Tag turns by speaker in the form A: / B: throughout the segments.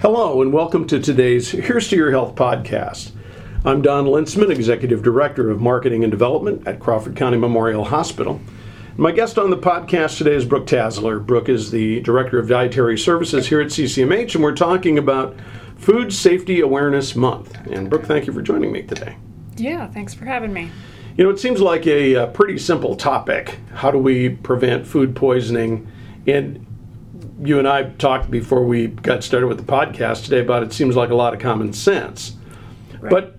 A: Hello, and welcome to today's Here's to Your Health podcast. I'm Don Lintzman, Executive Director of Marketing and Development at Crawford County Memorial Hospital. My guest on the podcast today is Brooke Tasler. Brooke is the Director of Dietary Services here at CCMH, and we're talking about Food Safety Awareness Month. And Brooke, thank you for joining me today.
B: Yeah, thanks for having me.
A: You know, it seems like a, a pretty simple topic. How do we prevent food poisoning? And you and I talked before we got started with the podcast today about it seems like a lot of common sense. Right. But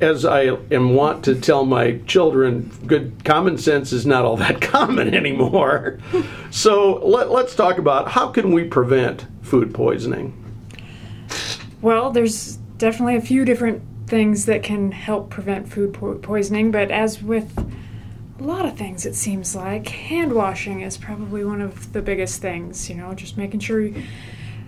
A: as I am wont to tell my children, good common sense is not all that common anymore. so let, let's talk about how can we prevent food poisoning?
B: Well, there's definitely a few different things that can help prevent food po- poisoning, but as with a lot of things it seems like. Hand washing is probably one of the biggest things you know just making sure you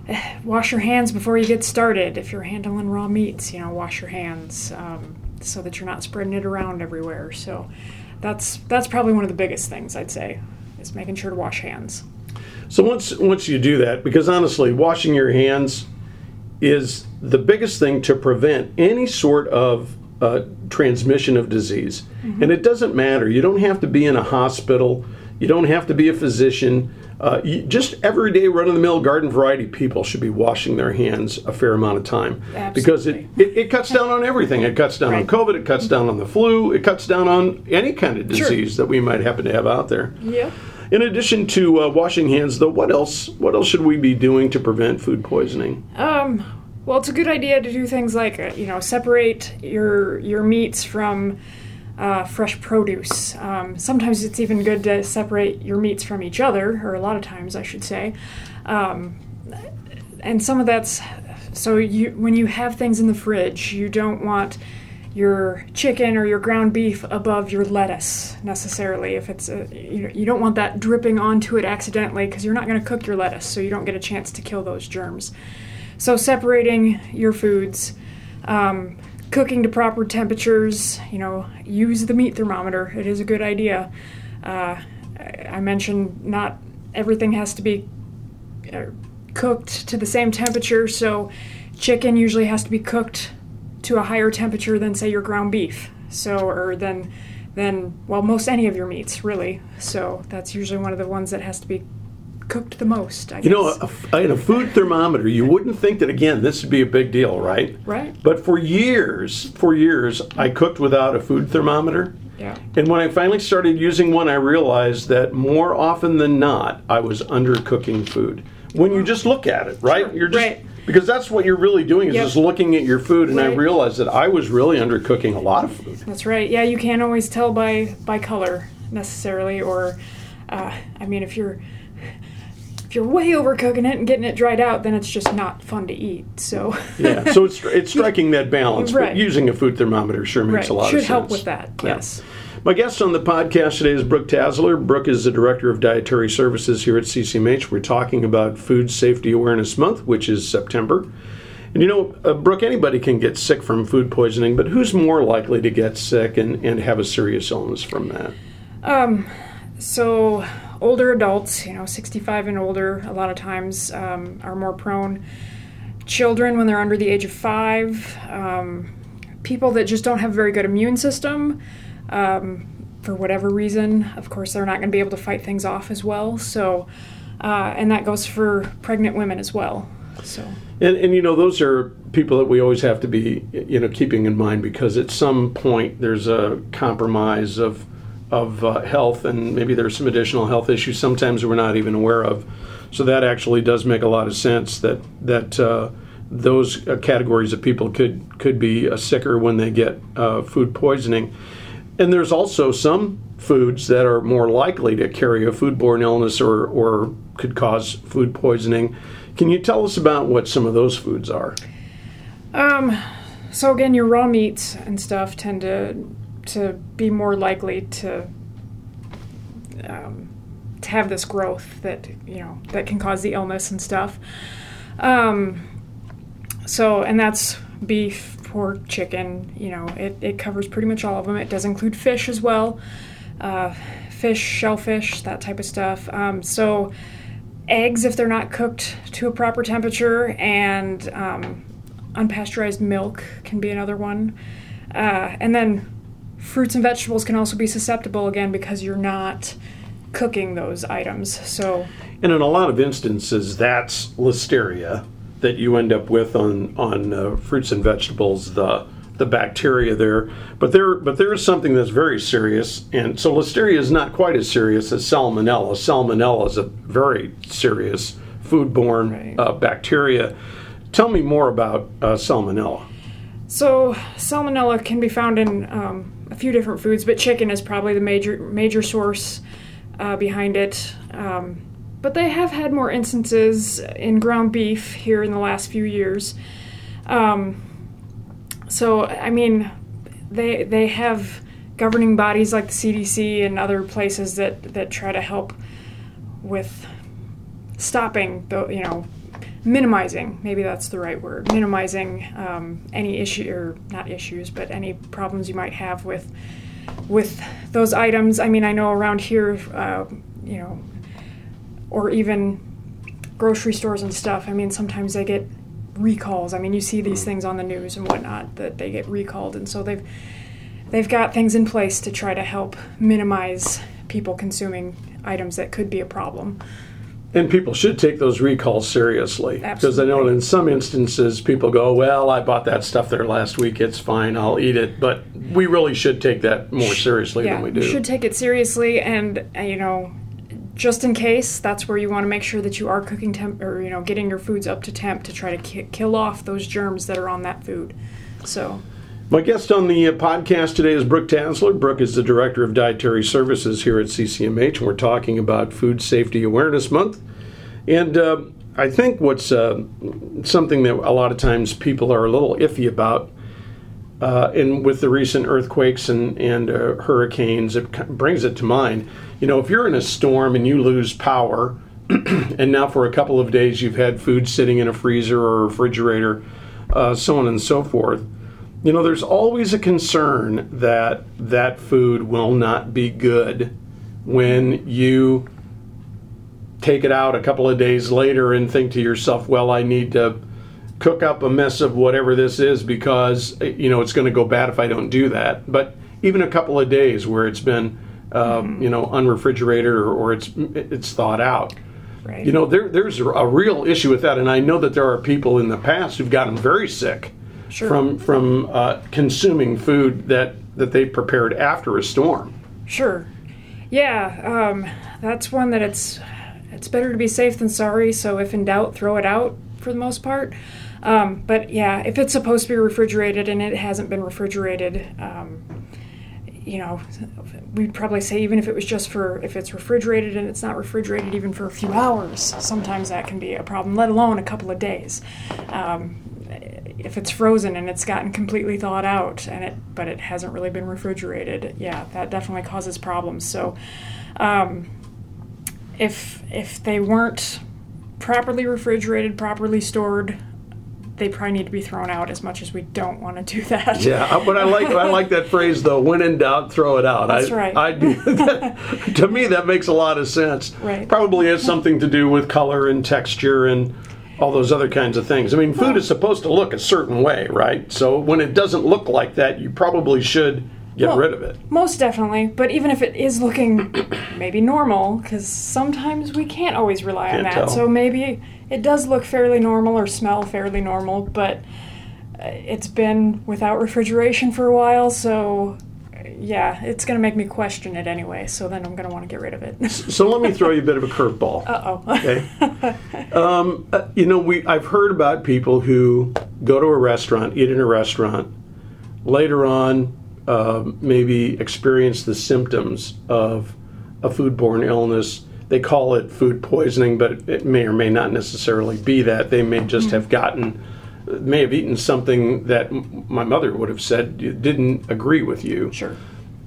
B: wash your hands before you get started. If you're handling raw meats you know wash your hands um, so that you're not spreading it around everywhere. So that's that's probably one of the biggest things i'd say is making sure to wash hands.
A: So once once you do that because honestly washing your hands is the biggest thing to prevent any sort of uh, transmission of disease. Mm-hmm. And it doesn't matter. You don't have to be in a hospital. You don't have to be a physician. Uh, you, just everyday run of the mill garden variety people should be washing their hands a fair amount of time
B: Absolutely.
A: because it, it, it, cuts down on everything. It cuts down right. on COVID, it cuts down on the flu, it cuts down on any kind of disease sure. that we might happen to have out there.
B: Yeah.
A: In addition to uh, washing hands, though, what else? What else should we be doing to prevent food poisoning?
B: Um, well, it's a good idea to do things like uh, you know separate your your meats from uh, fresh produce. Um, sometimes it's even good to separate your meats from each other, or a lot of times I should say. Um, and some of that's so you when you have things in the fridge, you don't want your chicken or your ground beef above your lettuce necessarily if it's a, you, you don't want that dripping onto it accidentally because you're not going to cook your lettuce so you don't get a chance to kill those germs so separating your foods, um, cooking to proper temperatures. You know, use the meat thermometer. It is a good idea. Uh, I mentioned not everything has to be uh, cooked to the same temperature. So chicken usually has to be cooked to a higher temperature than say your ground beef. So or than than well most any of your meats really. So that's usually one of the ones that has to be cooked the most. I
A: you know, a, in a food thermometer, you wouldn't think that again this would be a big deal, right?
B: Right.
A: But for years, for years, I cooked without a food thermometer.
B: Yeah.
A: And when I finally started using one, I realized that more often than not, I was undercooking food. When you just look at it, right?
B: Sure.
A: You're just
B: right.
A: because that's what you're really doing is
B: yep.
A: just looking at your food, and
B: right.
A: I realized that I was really undercooking a lot of food.
B: That's right. Yeah, you can't always tell by by color necessarily, or uh, I mean, if you're you're way overcooking it and getting it dried out, then it's just not fun to eat. So
A: yeah, so it's it's striking that balance.
B: Right.
A: But using a food thermometer sure makes
B: right.
A: a lot
B: Should
A: of sense.
B: help with that.
A: Yeah.
B: Yes.
A: My guest on the podcast today is Brooke Tasler. Brooke is the Director of Dietary Services here at CCMH. We're talking about Food Safety Awareness Month, which is September. And you know, uh, Brooke, anybody can get sick from food poisoning, but who's more likely to get sick and, and have a serious illness from that?
B: Um, so older adults, you know, 65 and older, a lot of times um, are more prone. Children, when they're under the age of five, um, people that just don't have a very good immune system, um, for whatever reason, of course, they're not going to be able to fight things off as well. So, uh, and that goes for pregnant women as well. So.
A: And, and you know those are people that we always have to be you know keeping in mind because at some point there's a compromise of of uh, health, and maybe there's some additional health issues sometimes we're not even aware of. So that actually does make a lot of sense that that uh, those uh, categories of people could could be uh, sicker when they get uh, food poisoning. And there's also some foods that are more likely to carry a foodborne illness or, or could cause food poisoning. Can you tell us about what some of those foods are?
B: Um, so again, your raw meats and stuff tend to to be more likely to um, to have this growth that you know that can cause the illness and stuff. Um, so and that's beef, pork, chicken. You know, it, it covers pretty much all of them. It does include fish as well, uh, fish, shellfish, that type of stuff. Um, so eggs if they're not cooked to a proper temperature, and um, unpasteurized milk can be another one. Uh, and then fruits and vegetables can also be susceptible again because you're not cooking those items. So,
A: and in a lot of instances, that's listeria that you end up with on on uh, fruits and vegetables. The the bacteria there, but there but there is something that's very serious, and so listeria is not quite as serious as salmonella. Salmonella is a very serious foodborne right. uh, bacteria. Tell me more about uh, salmonella.
B: So salmonella can be found in um, a few different foods, but chicken is probably the major major source uh, behind it. Um, but they have had more instances in ground beef here in the last few years. Um, so I mean, they they have governing bodies like the CDC and other places that that try to help with stopping the you know minimizing maybe that's the right word minimizing um, any issue or not issues but any problems you might have with with those items. I mean i know around here uh, you know or even grocery stores and stuff i mean sometimes they get recalls. I mean you see these mm. things on the news and whatnot that they get recalled and so they've they've got things in place to try to help minimize people consuming items that could be a problem
A: and people should take those recalls seriously because I know in some instances people go, "Well, I bought that stuff there last week. It's fine. I'll eat it." But we really should take that more seriously
B: yeah,
A: than we do.
B: should take it seriously, and uh, you know, just in case, that's where you want to make sure that you are cooking temp or you know getting your foods up to temp to try to ki- kill off those germs that are on that food. So.
A: My guest on the uh, podcast today is Brooke Tasler. Brooke is the Director of Dietary Services here at CCMH, and we're talking about Food Safety Awareness Month. And uh, I think what's uh, something that a lot of times people are a little iffy about, uh, and with the recent earthquakes and, and uh, hurricanes, it brings it to mind. You know, if you're in a storm and you lose power, and now for a couple of days you've had food sitting in a freezer or a refrigerator, uh, so on and so forth you know, there's always a concern that that food will not be good when you take it out a couple of days later and think to yourself, well, I need to cook up a mess of whatever this is because, you know, it's going to go bad if I don't do that. But even a couple of days where it's been, uh, mm-hmm. you know, unrefrigerated or, or it's it's thawed out. Right. You know, there, there's a real issue with that, and I know that there are people in the past who've gotten very sick sure. from from uh, consuming food that that they prepared after a storm.
B: Sure. Yeah, um, that's one that it's it's better to be safe than sorry. So if in doubt, throw it out for the most part. Um, but yeah, if it's supposed to be refrigerated and it hasn't been refrigerated, um, you know, we'd probably say even if it was just for if it's refrigerated and it's not refrigerated even for a few hours, sometimes that can be a problem. Let alone a couple of days. Um, if it's frozen and it's gotten completely thawed out and it but it hasn't really been refrigerated yeah that definitely causes problems so um, if if they weren't properly refrigerated properly stored they probably need to be thrown out as much as we don't want to do that.
A: Yeah, uh, but I like I like that phrase though. When in doubt, throw it out.
B: That's I, right. I,
A: that, to me, that makes a lot of sense.
B: Right.
A: Probably has something to do with color and texture and all those other kinds of things. I mean, food is supposed to look a certain way, right? So when it doesn't look like that, you probably should get well, rid of it.
B: Most definitely. But even if it is looking maybe normal, because sometimes we can't always rely can't on that. Tell. So maybe it does look fairly normal or smell fairly normal, but uh, it's been without refrigeration for a while, so yeah, it's going to make me question it anyway. So then I'm going to want to get rid of it.
A: so let me throw you a bit of a curveball.
B: Uh
A: oh. Okay. um, uh, you know, we I've heard about people who go to a restaurant, eat in a restaurant, later on uh, maybe experience the symptoms of a foodborne illness. They call it food poisoning, but it may or may not necessarily be that. They may just mm-hmm. have gotten may have eaten something that my mother would have said didn't agree with you.
B: Sure.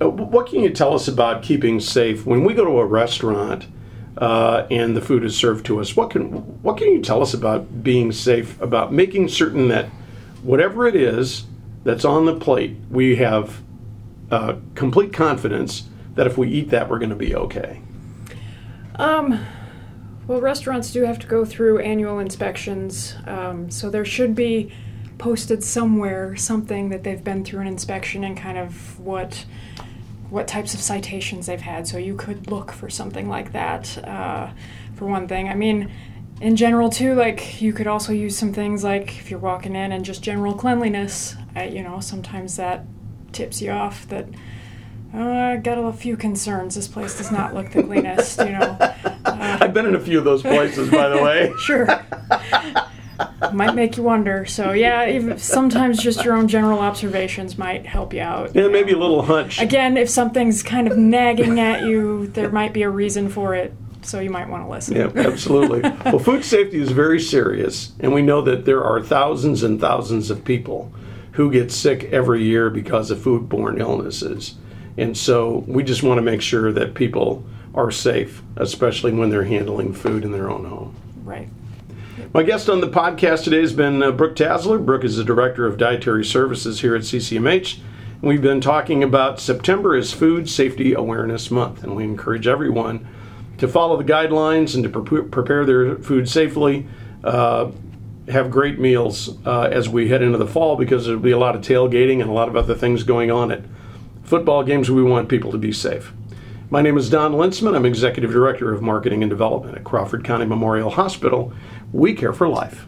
A: Uh, what can you tell us about keeping safe when we go to a restaurant uh, and the food is served to us? What can what can you tell us about being safe about making certain that whatever it is that's on the plate, we have uh, complete confidence that if we eat that, we're going to be okay.
B: Um. Well, restaurants do have to go through annual inspections, um, so there should be posted somewhere something that they've been through an inspection and kind of what what types of citations they've had. So you could look for something like that. Uh, for one thing, I mean, in general too, like you could also use some things like if you're walking in and just general cleanliness. Uh, you know, sometimes that tips you off that. Uh, I got a few concerns. This place does not look the cleanest, you know.
A: Been in a few of those places, by the way.
B: sure. might make you wonder. So yeah, even sometimes just your own general observations might help you out.
A: Yeah, maybe a little hunch.
B: Again, if something's kind of nagging at you, there might be a reason for it. So you might want to listen.
A: Yeah, absolutely. well, food safety is very serious, and we know that there are thousands and thousands of people who get sick every year because of foodborne illnesses. And so we just want to make sure that people are safe, especially when they're handling food in their own home.
B: Right.
A: My guest on the podcast today has been uh, Brooke Tasler. Brooke is the Director of Dietary Services here at CCMH. And we've been talking about September is Food Safety Awareness Month, and we encourage everyone to follow the guidelines and to pre- prepare their food safely. Uh, have great meals uh, as we head into the fall because there'll be a lot of tailgating and a lot of other things going on at football games. We want people to be safe. My name is Don Lintzman. I'm Executive Director of Marketing and Development at Crawford County Memorial Hospital. We care for life.